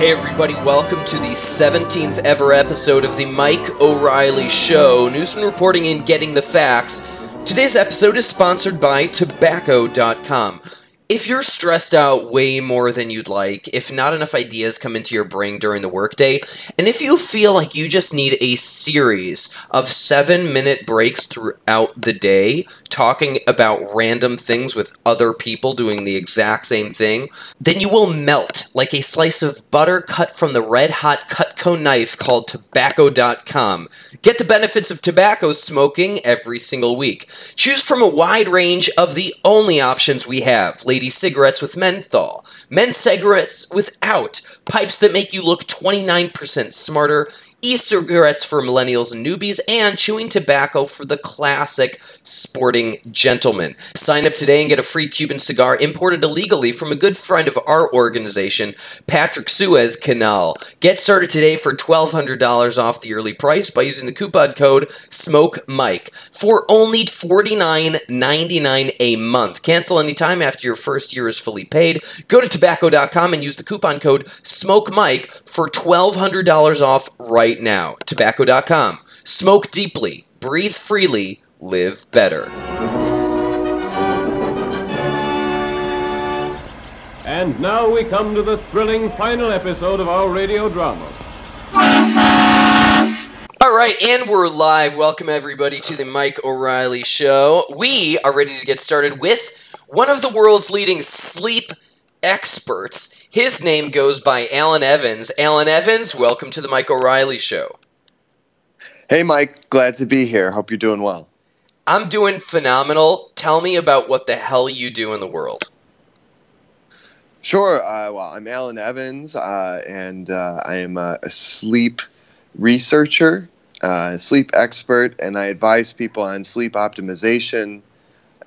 Hey, everybody, welcome to the 17th ever episode of the Mike O'Reilly Show. Newsman reporting in Getting the Facts. Today's episode is sponsored by Tobacco.com. If you're stressed out way more than you'd like, if not enough ideas come into your brain during the workday, and if you feel like you just need a series of seven minute breaks throughout the day talking about random things with other people doing the exact same thing, then you will melt like a slice of butter cut from the red hot Cutco knife called Tobacco.com. Get the benefits of tobacco smoking every single week. Choose from a wide range of the only options we have cigarettes with menthol, men's cigarettes without, pipes that make you look 29% smarter, e-cigarettes for millennials and newbies, and chewing tobacco for the classic sporting gentleman. Sign up today and get a free Cuban cigar imported illegally from a good friend of our organization, Patrick Suez Canal. Get started today for $1,200 off the early price by using the coupon code SMOKEMIKE for only $49.99 a month. Cancel anytime after your first year is fully paid. Go to tobacco.com and use the coupon code SMOKEMIKE for $1,200 off right now. Tobacco.com. Smoke deeply, breathe freely, live better. And now we come to the thrilling final episode of our radio drama. All right, and we're live. Welcome, everybody, to the Mike O'Reilly Show. We are ready to get started with one of the world's leading sleep experts. His name goes by Alan Evans. Alan Evans, welcome to the Mike O'Reilly Show. Hey, Mike. Glad to be here. Hope you're doing well. I'm doing phenomenal. Tell me about what the hell you do in the world. Sure. Uh, well, I'm Alan Evans, uh, and uh, I am a, a sleep researcher, uh, sleep expert, and I advise people on sleep optimization.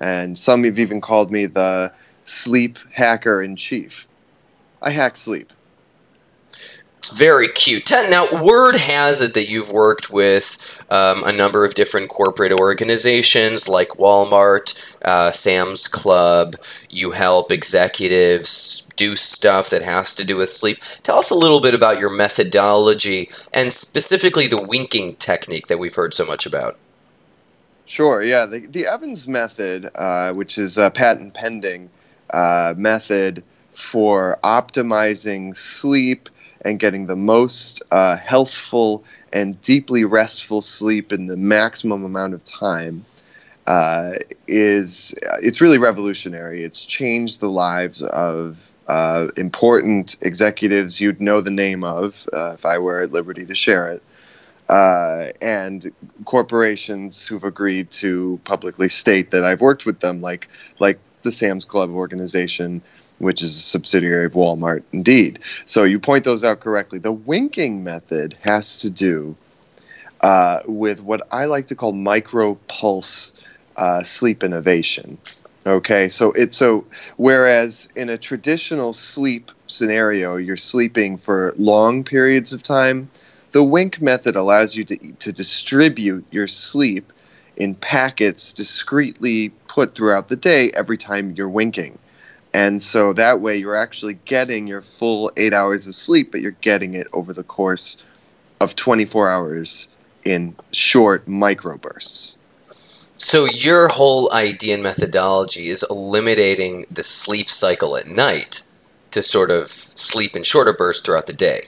And some have even called me the sleep hacker in chief. I hack sleep. It's very cute. Now, word has it that you've worked with um, a number of different corporate organizations like Walmart, uh, Sam's Club. You help executives do stuff that has to do with sleep. Tell us a little bit about your methodology and specifically the winking technique that we've heard so much about. Sure, yeah. The, the Evans method, uh, which is a patent pending uh, method for optimizing sleep and getting the most uh, healthful and deeply restful sleep in the maximum amount of time uh, is it's really revolutionary. It's changed the lives of uh, important executives you'd know the name of uh, if I were at liberty to share it. Uh, and corporations who've agreed to publicly state that I've worked with them, like like the Sam's Club organization, which is a subsidiary of Walmart, indeed. So you point those out correctly. The winking method has to do uh, with what I like to call micro pulse uh, sleep innovation. Okay, so it's so whereas in a traditional sleep scenario, you're sleeping for long periods of time, the wink method allows you to, to distribute your sleep in packets discreetly put throughout the day every time you're winking. And so that way you're actually getting your full eight hours of sleep, but you're getting it over the course of 24 hours in short microbursts. So your whole idea and methodology is eliminating the sleep cycle at night to sort of sleep in shorter bursts throughout the day.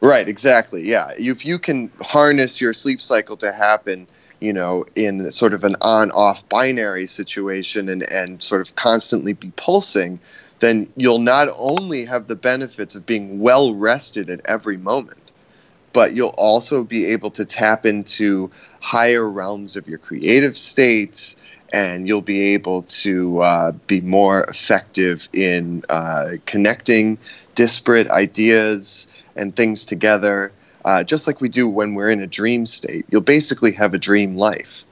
Right, exactly. Yeah. If you can harness your sleep cycle to happen you know, in sort of an on off binary situation and, and sort of constantly be pulsing, then you'll not only have the benefits of being well rested at every moment, but you'll also be able to tap into higher realms of your creative states and you'll be able to uh, be more effective in uh, connecting disparate ideas and things together uh, just like we do when we're in a dream state. You'll basically have a dream life.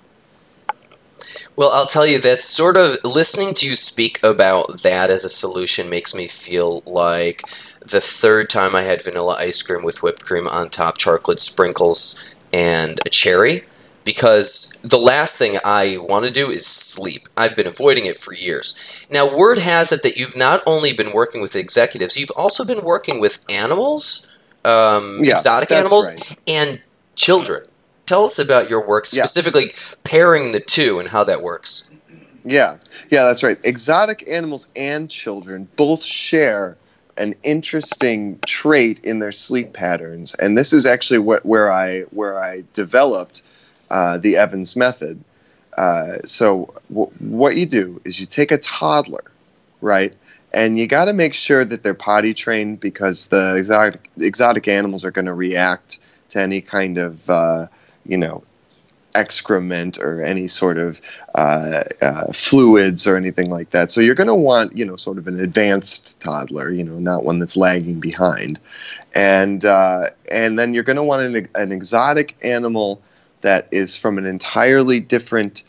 Well, I'll tell you that sort of listening to you speak about that as a solution makes me feel like the third time I had vanilla ice cream with whipped cream on top, chocolate sprinkles, and a cherry. because the last thing I want to do is sleep. I've been avoiding it for years. Now, word has it that you've not only been working with executives, you've also been working with animals, um, Yeah, exotic animals, right. and children. Tell us about your work, Yeah. specifically pairing the two and how that works. Yeah, yeah, that's right. Exotic animals and children both share an interesting trait in their sleep patterns, and this is actually what where I where I developed uh, the Evans method. Uh, so w- what you do is you take a toddler, right, and you got to make sure that they're potty trained because the exotic exotic animals are going to react to any kind of uh, you know excrement or any sort of uh, uh, fluids or anything like that. So you're going to want, you know, sort of an advanced toddler, you know, not one that's lagging behind, and uh, and then you're going to want an, an exotic animal that is from an entirely different.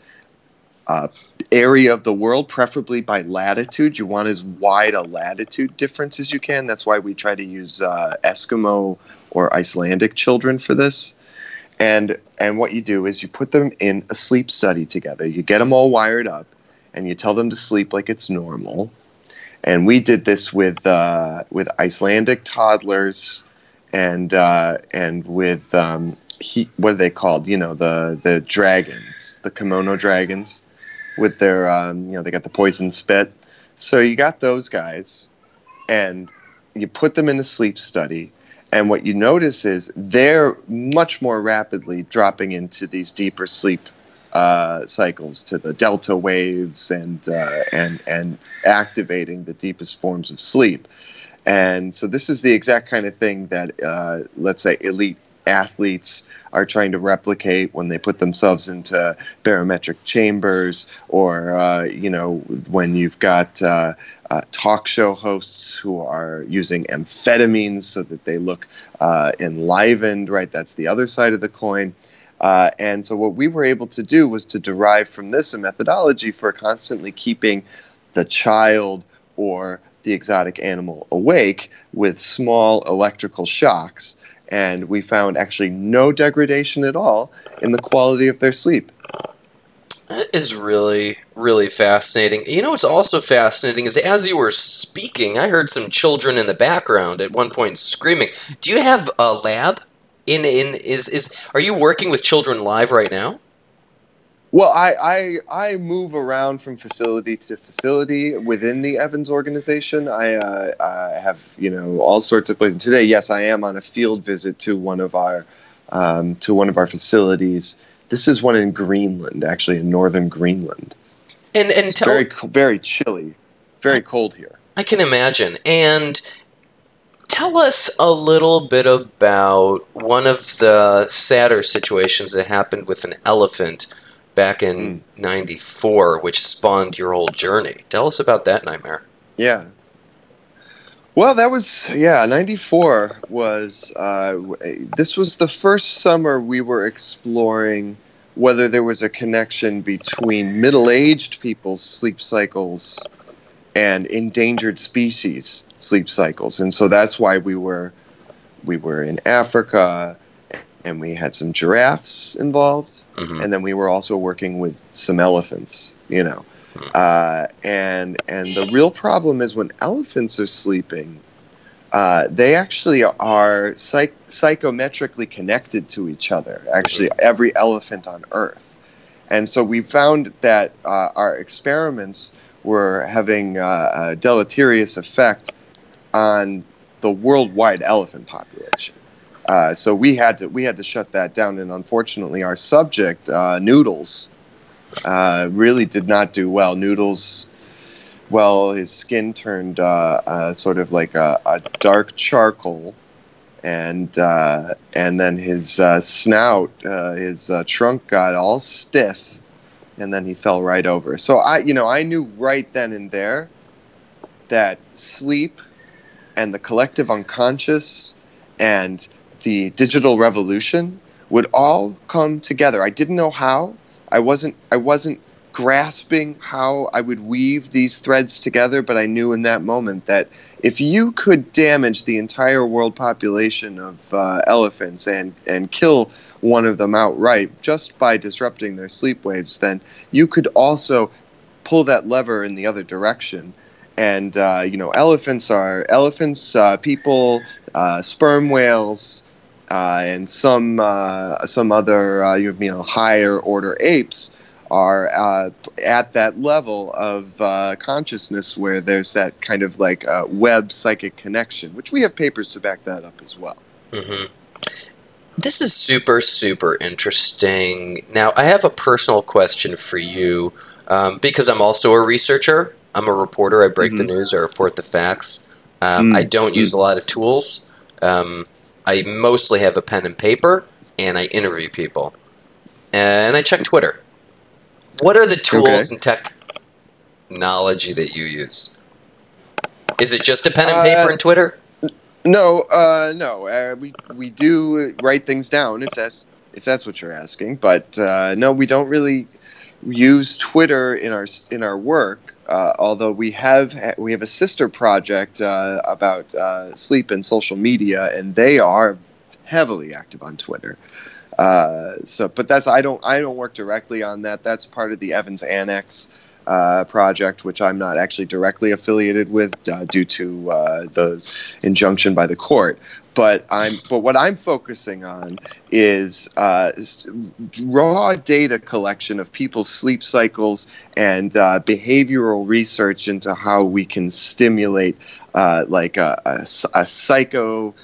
Area of the world, preferably by latitude. You want as wide a latitude difference as you can. That's why we try to use uh, Eskimo or Icelandic children for this. And and what you do is you put them in a sleep study together. You get them all wired up and you tell them to sleep like it's normal. And we did this with uh, with Icelandic toddlers and uh, and with um, he, what are they called? You know the the dragons the kimono dragons with their um, you know they got the poison spit so you got those guys and you put them in a sleep study and what you notice is they're much more rapidly dropping into these deeper sleep uh, cycles to the delta waves and uh, and and activating the deepest forms of sleep. And so this is the exact kind of thing that uh, let's say elite athletes are trying to replicate when they put themselves into barometric chambers or uh, you know when you've got uh, uh, talk show hosts who are using amphetamines so that they look uh, enlivened right? That's the other side of the coin. Uh, and so what we were able to do was to derive from this a methodology for constantly keeping the child or the exotic animal awake with small electrical shocks and we found actually no degradation at all in the quality of their sleep. That is really, really fascinating. You know what's also fascinating is as you were speaking, I heard some children in the background at one point screaming. Do you have a lab? In in is is are you working with children live right now? Well, I, I I move around from facility to facility within the Evans organization. I, uh, I have you know all sorts of places. Today, yes, I am on a field visit to one of our um, to one of our facilities. This is one in Greenland, actually in northern Greenland. And and very very chilly, very cold here. I can imagine. And tell us a little bit about one of the sadder situations that happened with an elephant back in '94, which spawned your whole journey. Tell us about that nightmare. Yeah. Well, that was yeah. '94 was uh, this was the first summer we were exploring whether there was a connection between middle-aged people's sleep cycles and endangered species sleep cycles, and so that's why we were we were in Africa, and we had some giraffes involved, Mhm. and then we were also working with some elephants. You know. Uh, and and the real problem is when elephants are sleeping, uh, they actually are psych- psychometrically connected to each other. Actually, every elephant on Earth, and so we found that uh, our experiments were having uh, a deleterious effect on the worldwide elephant population. Uh, so we had to we had to shut that down, and unfortunately, our subject, uh, Noodles, uh, really did not do well. Noodles, well, his skin turned uh, uh, sort of like a, a dark charcoal, and and then his snout, his trunk got all stiff, and then he fell right over. So I, you know, I knew right then and there that sleep and the collective unconscious and the digital revolution would all come together. I didn't know how. I wasn't I wasn't grasping how I would weave these threads together, but I knew in that moment that if you could damage the entire world population of uh, elephants and and kill one of them outright just by disrupting their sleep waves, then you could also pull that lever in the other direction. And uh, you know, elephants are elephants, uh, people, uh, sperm whales, uh, and some uh, some other uh, you know higher order apes are uh, at that level of uh, consciousness where there's that kind of like uh, web psychic connection, which we have papers to back that up as well. Mm-hmm. This is super, super interesting. Now, I have a personal question for you um, because I'm also a researcher. I'm a reporter. I break mm-hmm. the news, I report the facts. Um, mm-hmm. I don't use a lot of tools. Um, I mostly have a pen and paper, and I interview people. And I check Twitter. What are the tools okay. and technology that you use? Is it just a pen and paper uh, and Twitter? No, uh, no. Uh, we we do write things down if that's if that's what you're asking. But uh, no, we don't really use Twitter in our in our work. Uh, although we have we have a sister project uh, about sleep and social media, and they are heavily active on Twitter. Uh, so, but that's I don't I don't work directly on that. That's part of the Evans Annex uh, project, which I'm not actually directly affiliated with uh, due to uh, the injunction by the court. But I'm but what I'm focusing on is, uh, raw data collection of people's sleep cycles and behavioral research into how we can stimulate like a, a, a psycho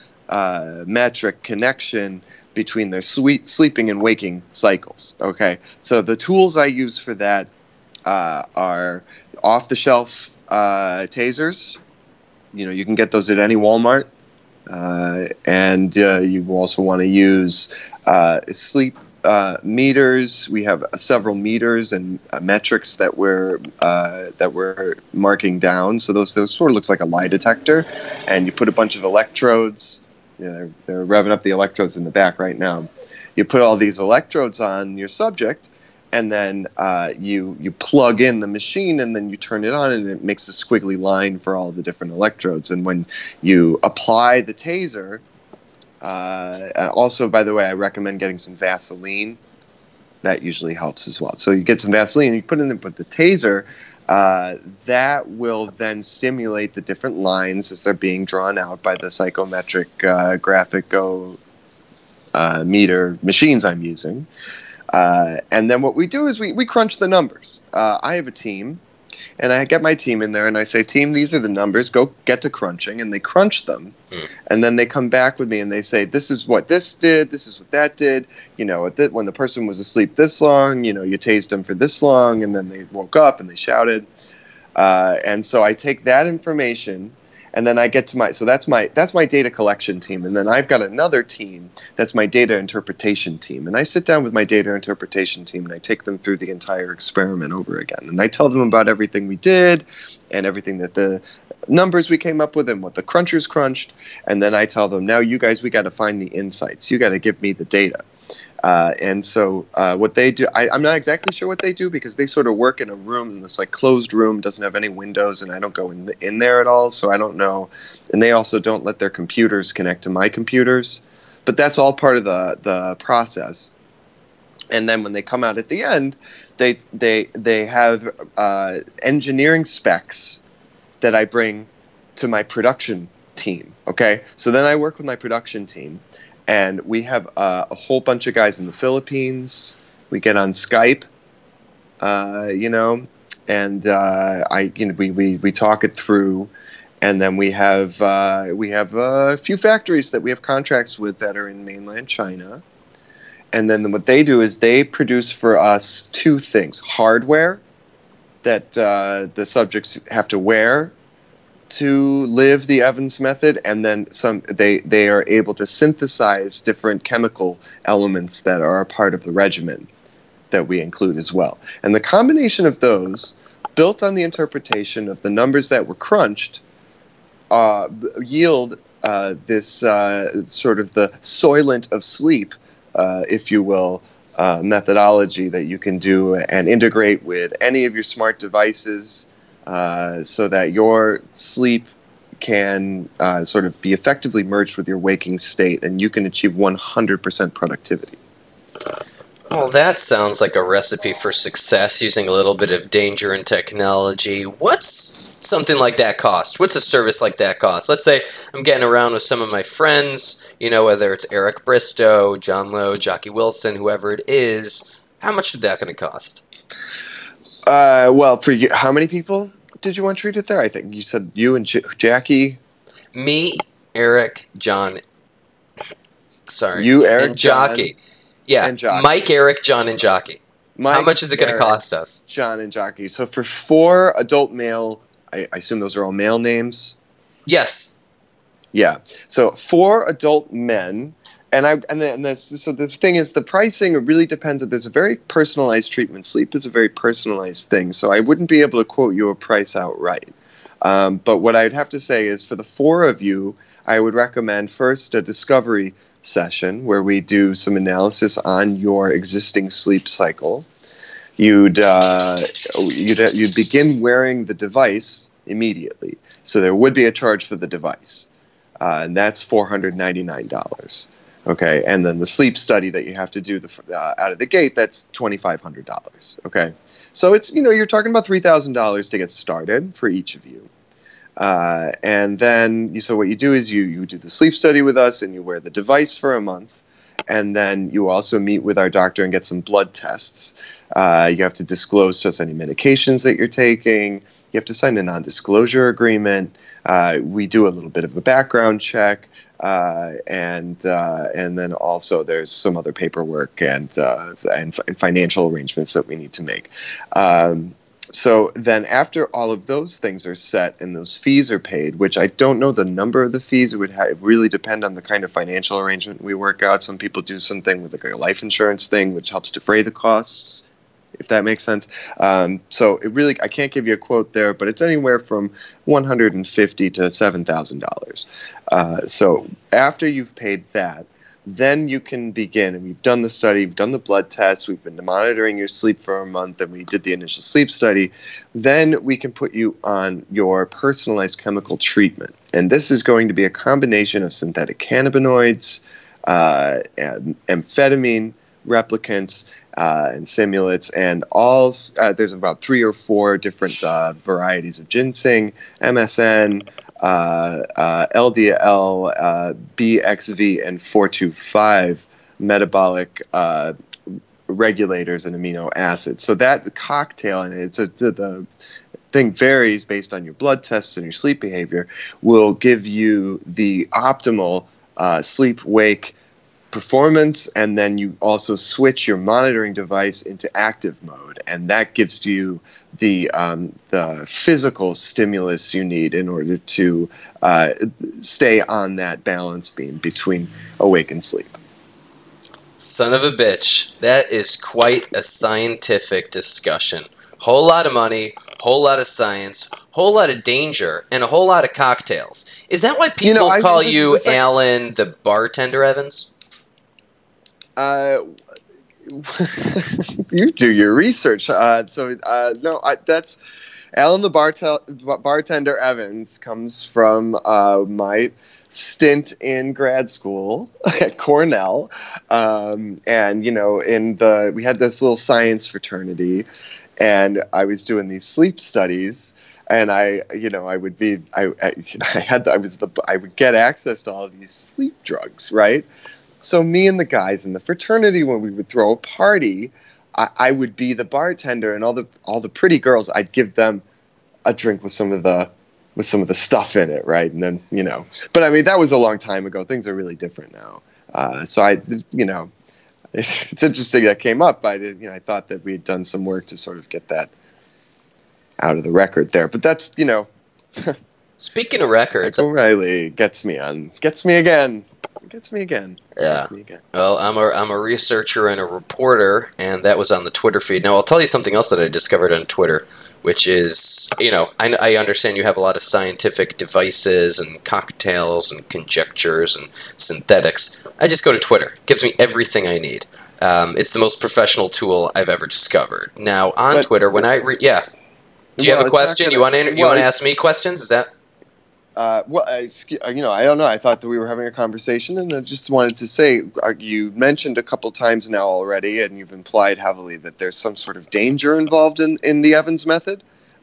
metric connection between their sweet, sleeping and waking cycles. Okay, so the tools I use for that uh, are off the shelf uh, tasers. You know, you can get those at any Walmart. Uh, and uh, you also want to use uh, sleep uh, meters. We have several meters and metrics that we're that we're marking down. So those those sort of looks like a lie detector, and you put a bunch of electrodes know, they're, they're revving up the electrodes in the back right now. You put all these electrodes on your subject, and then uh, you you plug in the machine, and then you turn it on, and it makes a squiggly line for all the different electrodes. And when you apply the taser, uh, also by the way, I recommend getting some Vaseline. That usually helps as well. So you get some Vaseline, and you put it in the, put the taser uh, that will then stimulate the different lines as they're being drawn out by the psychometric uh, graphico uh, meter machines I'm using. Uh, and then what we do is we, we crunch the numbers. Uh, I have a team, and I get my team in there and I say, Team, these are the numbers, go get to crunching. And they crunch them. Mm. And then they come back with me and they say, This is what this did, this is what that did. You know, when the person was asleep this long, you know, you tased them for this long, and then they woke up and they shouted. Uh, and so I take that information and then I get to my so that's my that's my data collection team, and then I've got another team that's my data interpretation team, and I sit down with my data interpretation team and I take them through the entire experiment over again, and I tell them about everything we did and everything that the numbers we came up with and what the crunchers crunched, and then I tell them now you guys we got to find the insights, you got to give me the data. Uh, and so uh, what they do, I, am not exactly sure what they do because they sort of work in a room, this like closed room, doesn't have any windows, and I don't go in, in there at all, so I don't know. And they also don't let their computers connect to my computers, but that's all part of the the process. And then when they come out at the end, they they they have uh, engineering specs that I bring to my production team. Okay, so then I work with my production team and we have uh, a whole bunch of guys in the Philippines. We get on Skype, uh, you know, and uh, I, you know, we, we, we talk it through, and then we have uh, we have a few factories that we have contracts with that are in mainland China, and then what they do is they produce for us two things: hardware that uh, the subjects have to wear to live the Evans method, and then some they they are able to synthesize different chemical elements that are a part of the regimen that we include as well. And the combination of those, built on the interpretation of the numbers that were crunched, uh, yield uh, this uh, sort of the soylent of sleep, uh, if you will. Uh, methodology that you can do and integrate with any of your smart devices, uh, so that your sleep can uh, sort of be effectively merged with your waking state and you can achieve 100% productivity. Well, that sounds like a recipe for success using a little bit of danger and technology. What's something like that cost? What's a service like that cost? Let's say I'm getting around with some of my friends, you know, whether it's Eric Bristow, John Lowe, Jockey Wilson, whoever it is. How much is that going to cost? Uh, well, for you, how many people did you want treated there? I think you said you and J- Jackie. Me, Eric, John. Sorry, You, Eric, and Jockey. yeah, and Jockey. Mike, Eric, John, and Jockey. Mike, How much is it going to cost us? John and Jockey. So for four adult male, I, I assume those are all male names. Yes, Yeah. So four adult men, and I and and so the thing is the pricing really depends. On there's a very personalized treatment. Sleep is a very personalized thing, so I wouldn't be able to quote you a price outright. Um, but what I'd have to say is for the four of you, I would recommend first a discovery session where we do some analysis on your existing sleep cycle. You'd uh, you'd you'd begin wearing the device immediately, so there would be a charge for the device, uh, and that's four hundred ninety nine dollars. Okay, and then the sleep study that you have to do the, uh, out of the gate that's twenty five hundred dollars. Okay, so it's you know you're talking about three thousand dollars to get started for each of you. Uh, and then, so what you do is you, you do the sleep study with us and you wear the device for a month. And then you also meet with our doctor and get some blood tests. Uh, you have to disclose to us any medications that you're taking. You have to sign a non disclosure agreement. Uh, we do a little bit of a background check. Uh, and uh, and then also there's some other paperwork and uh, and, and financial arrangements that we need to make. Um, so then after all of those things are set and those fees are paid which i don't know the number of the fees it would ha- really depend on the kind of financial arrangement we work out some people do something with like a life insurance thing which helps defray the costs if that makes sense um, so it really i can't give you a quote there but it's anywhere from 150 to $7000 uh, so after you've paid that then you can begin. And we've done the study, we've done the blood tests, we've been monitoring your sleep for a month, and we did the initial sleep study. Then we can put you on your personalized chemical treatment. And this is going to be a combination of synthetic cannabinoids, uh, and amphetamine replicants, uh, and simulates, and all. Uh, there's about three or four different uh, varieties of ginseng, MSN, uh, uh, LDL, uh, BXV, and 425 metabolic uh, regulators and amino acids. So that cocktail, and it's a, the, the thing varies based on your blood tests and your sleep behavior, will give you the optimal uh, sleep wake performance and then you also switch your monitoring device into active mode and that gives you the um, the physical stimulus you need in order to uh, stay on that balance beam between awake and sleep Son of a bitch. That is quite a scientific discussion. Whole lot of money, whole lot of science, whole lot of danger, and a whole lot of cocktails. Is that why people You know, call is you sec- Alan the bartender Evans? Uh, you do your research uh, so uh, no I, that's alan the bartel- bartender evans comes from uh, my stint in grad school at Cornell, um, and you know, in the we had this little science fraternity, and I was doing these sleep studies, and I, you know, I would be, I, I, I had, I was the, I would get access to all these sleep drugs, right? So me and the guys in the fraternity, when we would throw a party, I, I would be the bartender, and all the all the pretty girls, I'd give them a drink with some of the with some of the stuff in it, right? And then you know, but I mean that was a long time ago. Things are really different now. Uh, so I, you know, it's, it's interesting that came up. I did, you know, I thought that we had done some work to sort of get that out of the record there. But that's you know, Speaking of records, O'Reilly gets me on, gets me again, gets me again, Yeah. gets me again. Well, I'm a I'm a researcher and a reporter, and that was on the Twitter feed. Now I'll tell you something else that I discovered on Twitter, which is you know I, I understand you have a lot of scientific devices and cocktails and conjectures and synthetics. I just go to Twitter; it gives me everything I need. Um, it's the most professional tool I've ever discovered. Now on But- Twitter, when I re- yeah, do you Well, have a question? you gonna- want to you well, want to ask me questions? Is that Uh, well, I, uh, you know, I don't know. I thought that we were having a conversation, and I just wanted to say uh, you mentioned a couple times now already, and you've implied heavily that there's some sort of danger involved in, in the Evans method.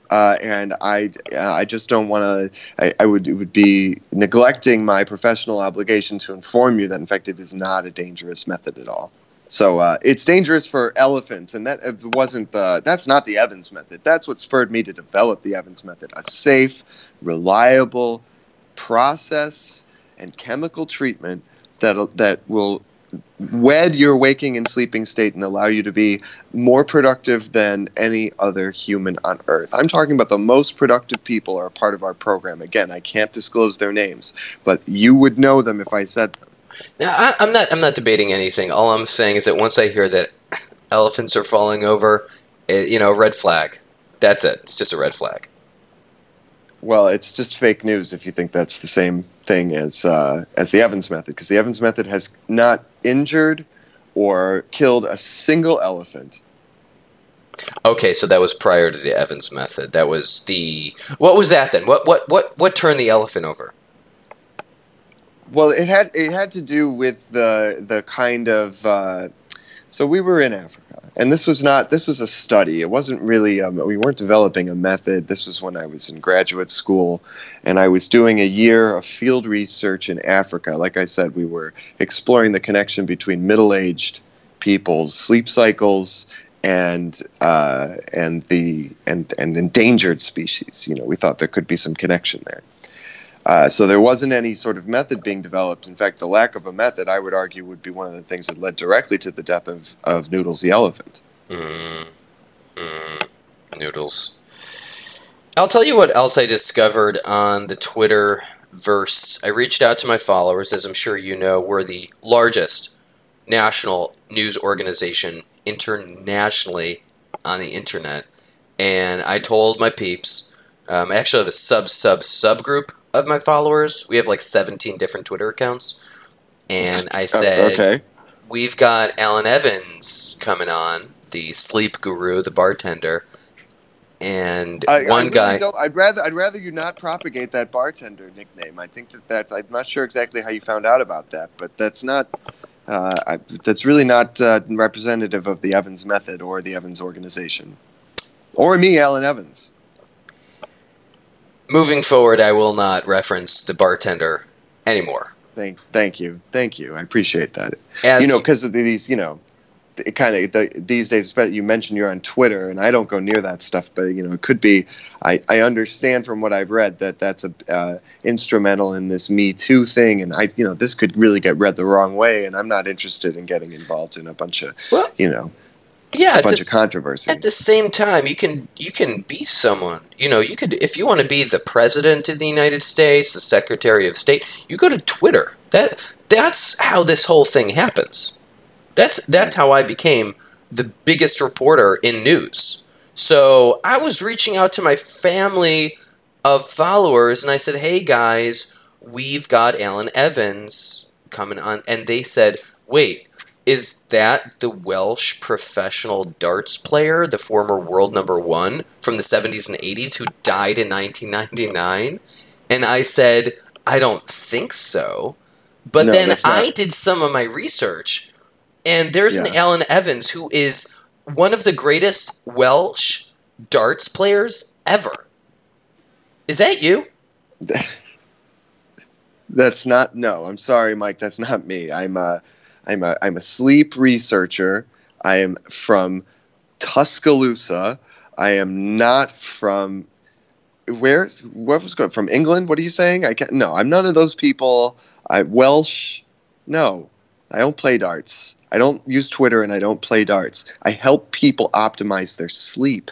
Uh, and I, uh, I just don't want to. I, I, would it would be neglecting my professional obligation to inform you that, in fact, it is not a dangerous method at all. So uh, it's dangerous for elephants, and that wasn't the. That's not the Evans method. That's what spurred me to develop the Evans method: a safe, reliable process and chemical treatment that that will wed your waking and sleeping state and allow you to be more productive than any other human on earth. I'm talking about the most productive people are part of our program. Again, I can't disclose their names, but you would know them if I said them. Now, I, I'm not. I'm not debating anything. All I'm saying is that once I hear that elephants are falling over, it, you know, red flag. That's it. It's just a red flag. Well, it's just fake news if you think that's the same thing as uh, as the Evans method, because the Evans method has not injured or killed a single elephant. Okay, so that was prior to the Evans method. That was the what was that then? What what what what turned the elephant over? Well, it had it had to do with the the kind of uh, so we were in Africa, and this was not this was a study. It wasn't really um, we weren't developing a method. This was when I was in graduate school, and I was doing a year of field research in Africa. Like I said, we were exploring the connection between middle-aged people's sleep cycles and uh, and the and and endangered species. You know, we thought there could be some connection there. Uh, so there wasn't any sort of method being developed. In fact, the lack of a method, I would argue, would be one of the things that led directly to the death of, of Noodles the elephant. Mm. Mm. Noodles. I'll tell you what else I discovered on the Twitter verse. I reached out to my followers, as I'm sure you know, we're the largest national news organization internationally on the internet. And I told my peeps, um, I actually have a sub sub subgroup of my followers. We have like 17 different Twitter accounts. And I oh, said, okay. We've got Alan Evans coming on, the sleep guru, the bartender. And I, one I really guy. I'd rather I'd rather you not propagate that bartender nickname. I think that that's. I'm not sure exactly how you found out about that, but that's not. Uh, I, that's really not uh, representative of the Evans method or the Evans organization, or me, Alan Evans moving forward, I will not reference the bartender anymore. Thank, thank you, thank you. I appreciate that. As you know, because of these, you know, it kind of the, these days. But you mentioned you're on Twitter, and I don't go near that stuff. But you know, it could be. I, I understand from what I've read that that's a uh, instrumental in this Me Too thing, and I, you know, this could really get read the wrong way, and I'm not interested in getting involved in a bunch of, well, you know, yeah, a bunch the, of controversy. At the same time, you can you can be someone. You know, you could if you want to be the president of the United States, the Secretary of State, you go to Twitter. That that's how this whole thing happens. That's that's how I became the biggest reporter in news. So I was reaching out to my family of followers, and I said, "Hey guys, we've got Alan Evans coming on," and they said, "Wait." Is that the Welsh professional darts player, the former world number one from the 70s and 80s who died in 1999? And I said, I don't think so. But no, then I did some of my research, and there's yeah. an Alan Evans who is one of the greatest Welsh darts players ever. Is that you? That's not. No, I'm sorry, Mike. That's not me. I'm. Uh, I'm a I'm a sleep researcher. I am from Tuscaloosa. I am not from where what was going from England? What are you saying? I can't no, I'm none of those people. I Welsh. No. I don't play darts. I don't use Twitter and I don't play darts. I help people optimize their sleep.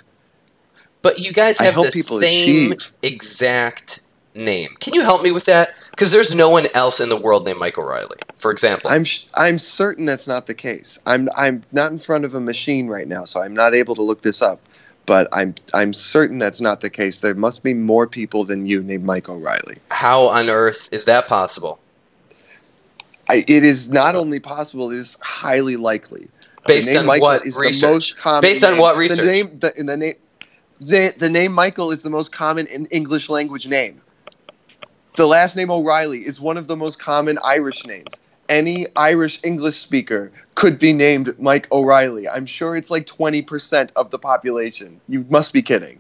But you guys have the same achieve. exact name. Can you help me with that? Because there's no one else in the world named Mike O'Reilly, for example. I'm sh- I'm certain that's not the case. I'm I'm not in front of a machine right now, so I'm not able to look this up. But I'm I'm certain that's not the case. There must be more people than you named Mike O'Reilly. How on earth is that possible? I, it is not only possible; it is highly likely. Based on Michael what research? Based on name. what research? The name, the, the name, the, the name Michael is the most common in English language name. The last name O'Reilly is one of the most common Irish names. Any Irish English speaker could be named Mike O'Reilly. I'm sure it's like 20% of the population. You must be kidding.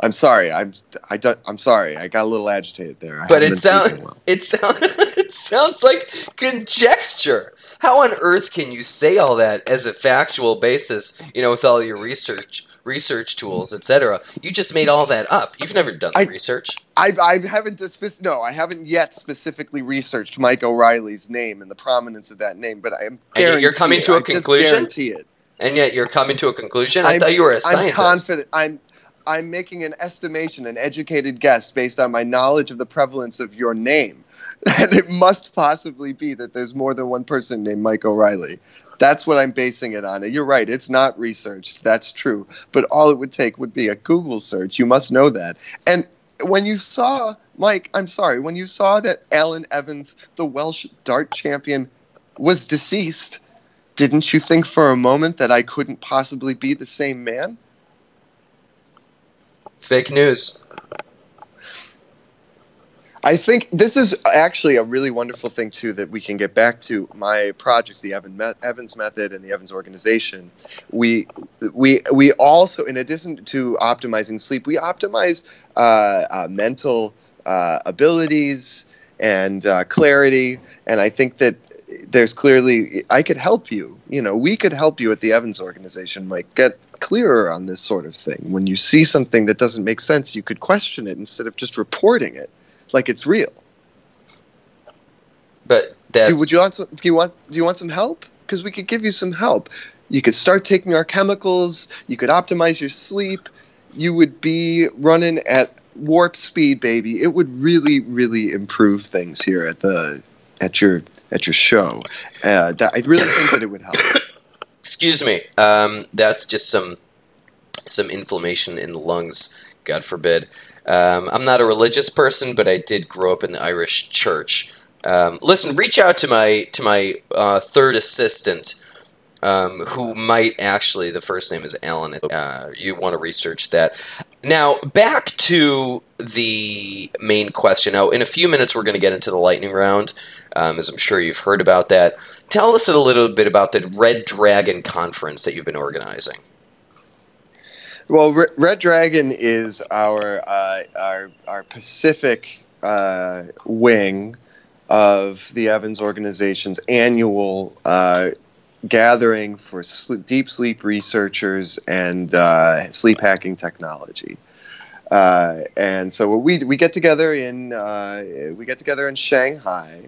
I'm sorry. I'm I don't, I'm sorry. I got a little agitated there. I But it sounds well. it sounds it sounds like conjecture. How on earth can you say all that as a factual basis? You know, with all your research research tools, etc. You just made all that up. You've never done the I- research. I, I haven't dismiss, no, I haven't yet specifically researched Mike O'Reilly's name and the prominence of that name, but I am And you're coming to a I conclusion? guarantee it. And yet you're coming to a conclusion? I I'm- thought you were a I'm confident. I'm I'm making an estimation, an educated guess based on my knowledge of the prevalence of your name. And it must possibly be that there's more than one person named Mike O'Reilly. That's what I'm basing it on. You're right, it's not researched. That's true. But all it would take would be a Google search. You must know that. And when you saw Mike, I'm sorry, when you saw that Alan Evans, the Welsh dart champion, was deceased, didn't you think for a moment that I couldn't possibly be the same man? Fake news. I think this is actually a really wonderful thing too that we can get back to my projects, the Evans Method and the Evans Organization. We we we also, in addition to optimizing sleep, we optimize uh, uh, mental uh, abilities and uh, clarity. And I think that there's clearly I could help you. You know, we could help you at the Evans Organization, Like get clearer on this sort of thing. When you see something that doesn't make sense, you could question it instead of just reporting it like it's real. But that's Do, would you want some, do you want do you want some help? Because we could give you some help. You could start taking our chemicals. You could optimize your sleep. You would be running at warp speed, baby. It would really, really improve things here at the at your at your show. Uh, that, I really think that it would help. Excuse me. Um, that's just some some inflammation in the lungs. God forbid. Um, I'm not a religious person, but I did grow up in the Irish church. Um, listen, reach out to my to my uh, third assistant, um, who might actually the first name is Alan. Uh, you want to research that. Now back to the main question. Now, in a few minutes, we're going to get into the lightning round, um, as I'm sure you've heard about that. Tell us a little bit about the Red Dragon conference that you've been organizing. Well, Re- Red Dragon is our uh, our our Pacific uh, wing of the Evans organization's annual uh, gathering for deep sleep researchers and uh, sleep hacking technology. Uh, and so we we get together in uh, we get together in Shanghai,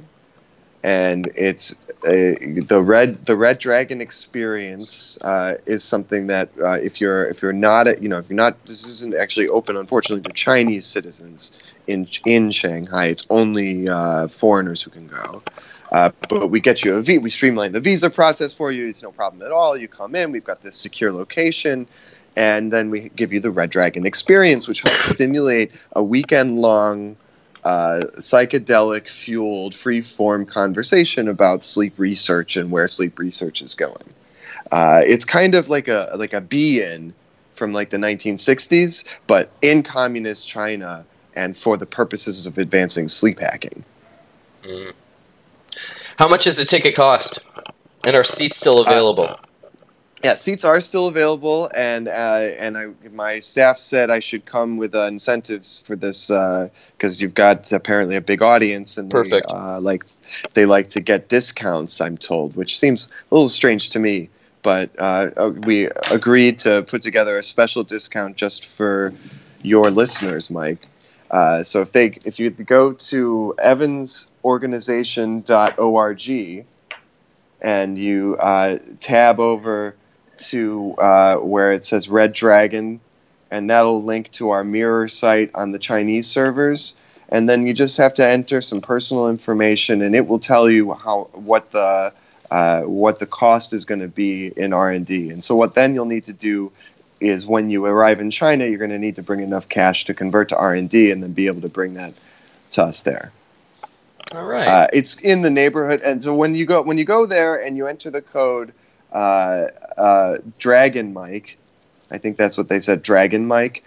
and it's uh, the red the red dragon experience uh, is something that uh, if you're if you're not you know if you're not this isn't actually open unfortunately to Chinese citizens in in Shanghai it's only uh, foreigners who can go. Uh, but we get you a v- we streamline the visa process for you. It's no problem at all. You come in. We've got this secure location, and then we give you the Red Dragon experience, which helps stimulate a weekend long uh, psychedelic fueled free form conversation about sleep research and where sleep research is going. Uh, it's kind of like a like a be in from like the 1960s, but in communist China and for the purposes of advancing sleep hacking. How much does the ticket cost? And are seats still available? Yeah, seats are still available, and uh, and I, my staff said I should come with uh, incentives for this because you've got apparently a big audience, and Perfect. They, uh, like they like to get discounts. I'm told, which seems a little strange to me, but uh, uh, we agreed to put together a special discount just for your listeners, Mike. Uh, so if they if you go to evansorganization.org and you uh, tab over to uh, where it says Red Dragon, and that'll link to our mirror site on the Chinese servers. And then you just have to enter some personal information, and it will tell you how what the uh, what the cost is going to be in R and D. And so what then you'll need to do is when you arrive in China, you're going to need to bring enough cash to convert to R and D, and then be able to bring that to us there. All right. Uh, it's in the neighborhood, and so when you go when you go there and you enter the code Dragon Mike, I think that's what they said, Dragon Mike,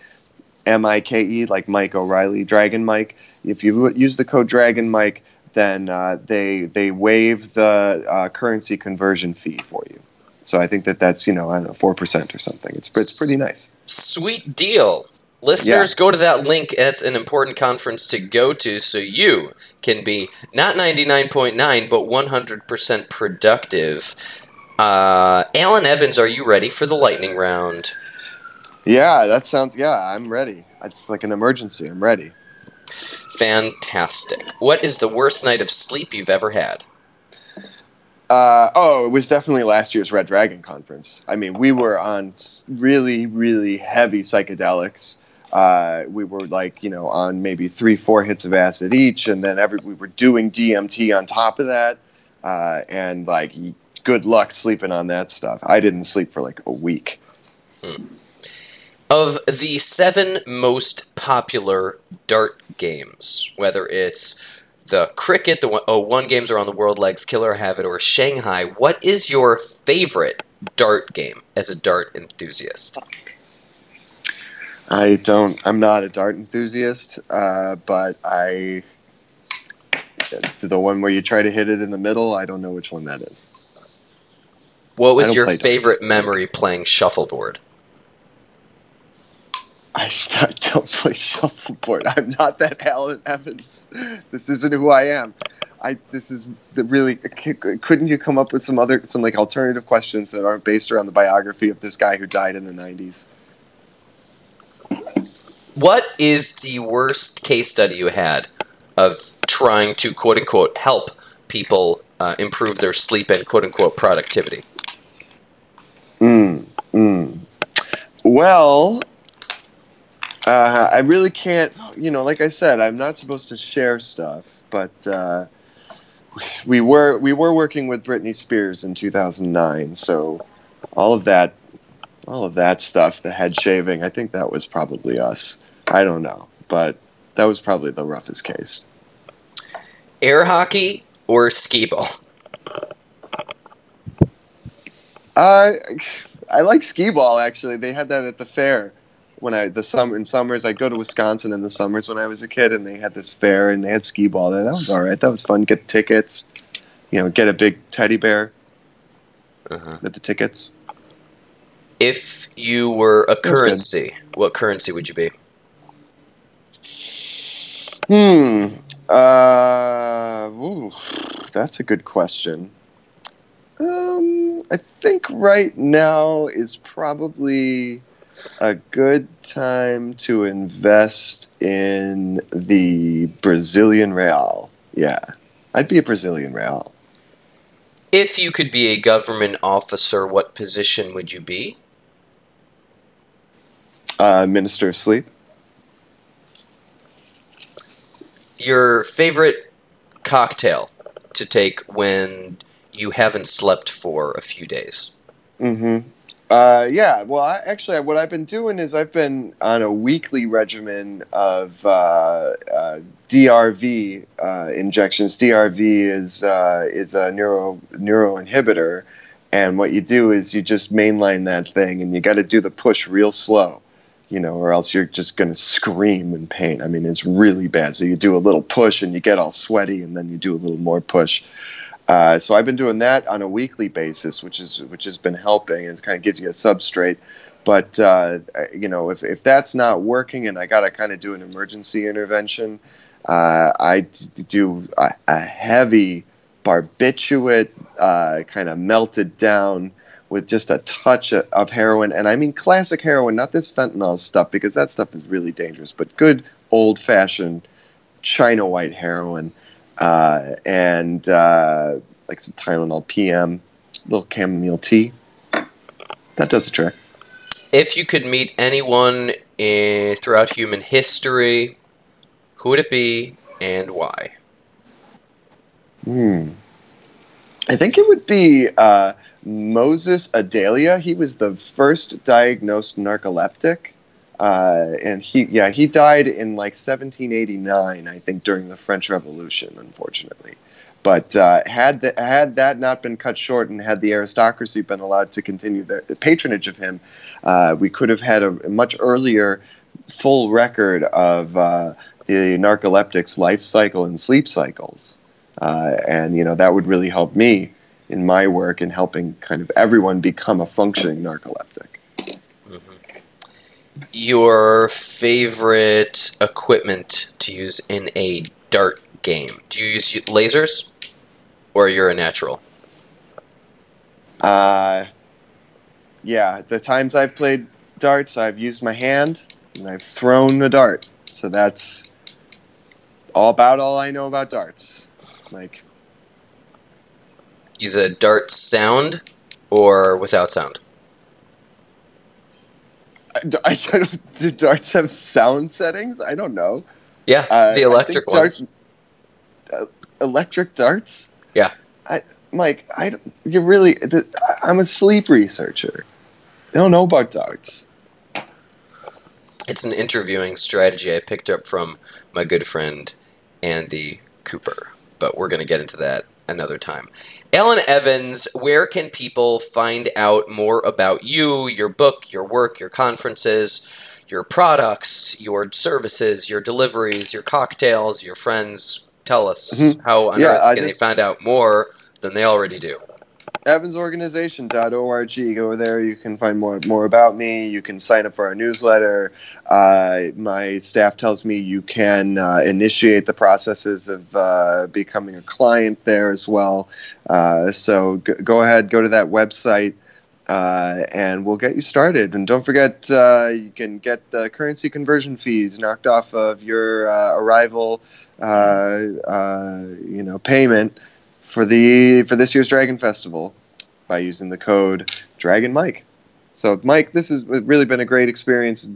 M I K E, like Mike O'Reilly, Dragon Mike. If you use the code Dragon Mike, then uh, they they waive the uh, currency conversion fee for you. So I think that that's you know I don't know four percent or something. It's it's pretty nice. Sweet deal. Listeners, go to that link. It's an important conference to go to so you can be not 99.9, but 100% productive. Uh, Alan Evans, are you ready for the lightning round? Yeah, that sounds. Yeah, I'm ready. It's like an emergency. I'm ready. Fantastic. What is the worst night of sleep you've ever had? Uh, oh, it was definitely last year's Red Dragon conference. I mean, we were on really, really heavy psychedelics. Uh, we were like, you know, on maybe three, four hits of acid each, and then every we were doing DMT on top of that, uh, and like, good luck sleeping on that stuff. I didn't sleep for like a week. Of the seven most popular dart games, whether it's the Cricket, the one- oh, one games around the world, Legs, Killer Halve It, or Shanghai, what is your favorite dart game as a dart enthusiast? I don't. I'm not a dart enthusiast, uh, but I. To the one where you try to hit it in the middle, I don't know which one that is. What was your play darts. favorite memory playing shuffleboard? I don't play shuffleboard. I'm not that Alan Evans. This isn't who I am. I this is the really couldn't you come up with some other some like alternative questions that aren't based around the biography of this guy who died in the 90s? What is the worst case study you had of trying to quote unquote help people uh, improve their sleep and quote unquote productivity? Mm, mm. Well, uh, I really can't. You know, like I said, I'm not supposed to share stuff, but uh, we were we were working with Britney Spears in 2009, so all of that, all of that stuff, the head shaving, I think that was probably us. I don't know, but that was probably the roughest case. Air hockey or skee ball? Uh, I like skee ball actually. They had that at the fair when I the summer in summers. I'd go to Wisconsin in the summers when I was a kid, and they had this fair and they had skee ball there. That was all right. That was fun. Get tickets, you know, get a big teddy bear Uh-huh. with the tickets. If you were a currency, what currency would you be? Hmm. Uh, ooh, that's a good question. Um, I think right now is probably a good time to invest in the Brazilian real. Yeah, I'd be a Brazilian real. If you could be a government officer, what position would you be? Uh, Minister of Sleep. Your favorite cocktail to take when you haven't slept for a few days? Mm-hmm. Uh, yeah. Well, I, actually, what I've been doing is I've been on a weekly regimen of uh, uh, DRV uh, injections. DRV is uh, is a neuro neuroinhibitor, and what you do is you just mainline that thing, and you got to do the push real slow, you know, or else you're just going to scream in pain. I mean, it's really bad. So you do a little push, and you get all sweaty, and then you do a little more push. Uh, so I've been doing that on a weekly basis, which is which has been helping. It kind of gives you a substrate. But uh, you know, if if that's not working, and I got to kind of do an emergency intervention, uh, I do a, a heavy barbiturate, uh, kind of melted down with just a touch of heroin, and I mean classic heroin, not this fentanyl stuff, because that stuff is really dangerous. But good old fashioned China white heroin uh, and uh, like some Tylenol PM, little chamomile tea. That does the trick. If you could meet anyone eh, throughout human history, who would it be and why? Hmm. I think it would be uh, Moses Adalia. He was the first diagnosed narcoleptic. Uh, and he, yeah, he died in like 1789, I think, during the French Revolution, unfortunately. But uh, had the, had that not been cut short, and had the aristocracy been allowed to continue their the patronage of him, uh, we could have had a, a much earlier full record of uh, the narcoleptic's life cycle and sleep cycles, uh, and you know that would really help me in my work in helping kind of everyone become a functioning narcoleptic. Your favorite equipment to use in a dart game? Do you use lasers, or you're a natural? Uh, yeah, the times I've played darts, I've used my hand and I've thrown a dart. So that's all about all I know about darts. Like, Use a dart sound or without sound? I, don't, do darts have sound settings? I don't know. Yeah, Uh, the electric think ones. darts- uh, electric darts? Yeah. I, Mike, I you really. th- I'm a sleep researcher. I don't know about darts. It's an interviewing strategy I picked up from my good friend Andy Cooper, but we're going to get into that another time. Alan Evans, where can people find out more about you, your book, your work, your conferences, your products, your services, your deliveries, your cocktails, your friends? Tell us Mhm. how on Yeah, earth can just- they find out more than they already do? evansorganization.org. Go there. You can find more more about me. You can sign up for our newsletter. Uh, my staff tells me you can uh, initiate the processes of uh, becoming a client there as well. Uh, so g- go ahead, go to that website. Uh, and we'll get you started. And don't forget, uh, you can get the currency conversion fees knocked off of your arrival, you know, payment for the for this year's Dragon Festival by using the code Dragon Mike. So, Mike, this has really been a great experience.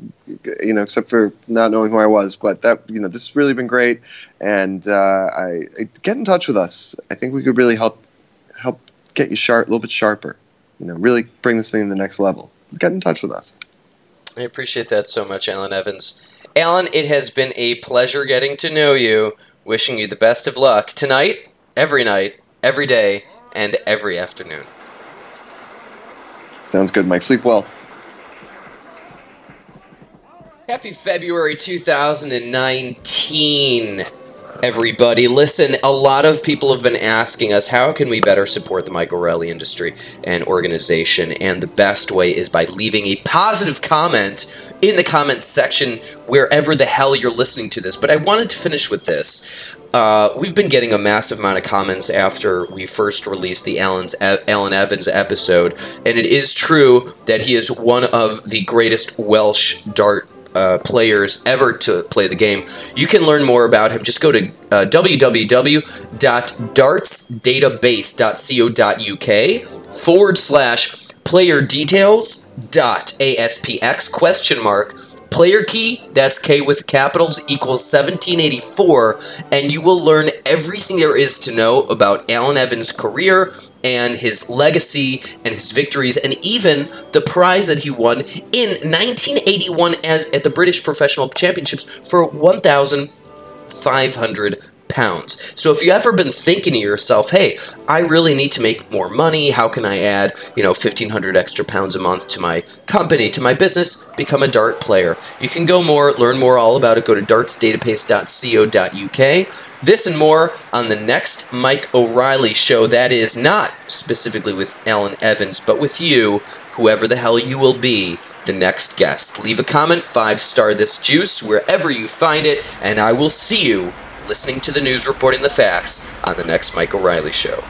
You know, except for not knowing who I was, but that you know, this has really been great. And uh, I, I get in touch with us. I think we could really help help get you sharp, a little bit sharper. You know, really bring this thing to the next level. Get in touch with us. I appreciate that so much, Alan Evans. Alan, it has been a pleasure getting to know you. Wishing you the best of luck tonight, every night, every day, and every afternoon. Sounds good, Mike. Sleep well. Happy February 2019, everybody. Listen, a lot of people have been asking us how can we better support the Michael O'Reilly industry and organization, and the best way is by leaving a positive comment in the comments section wherever the hell you're listening to this. But I wanted to finish with this. Uh, we've been getting a massive amount of comments after we first released the Alan's, Alan Evans episode, and it is true that he is one of the greatest Welsh dart uh, players ever to play the game. You can learn more about him. Just go to uh, www.dartsdatabase.co.uk forward slash player details dot aspx question mark player key that's k with capitals equals 1784 and you will learn everything there is to know about alan evans career and his legacy and his victories and even the prize that he won in 1981 as, at the british professional championships for 1500 pounds. So if you ever been thinking to yourself, "Hey, I really need to make more money. How can I add, you know, 1500 extra pounds a month to my company, to my business, become a dart player." You can go more, learn more all about it. Go to dartsdatabase.co.uk. This and more on the next Mike O'Reilly show that is not specifically with Alan Evans, but with you, whoever the hell you will be the next guest. Leave a comment, 5 star this juice wherever you find it, and I will see you listening to the news reporting the facts on the next Mike O'Reilly show.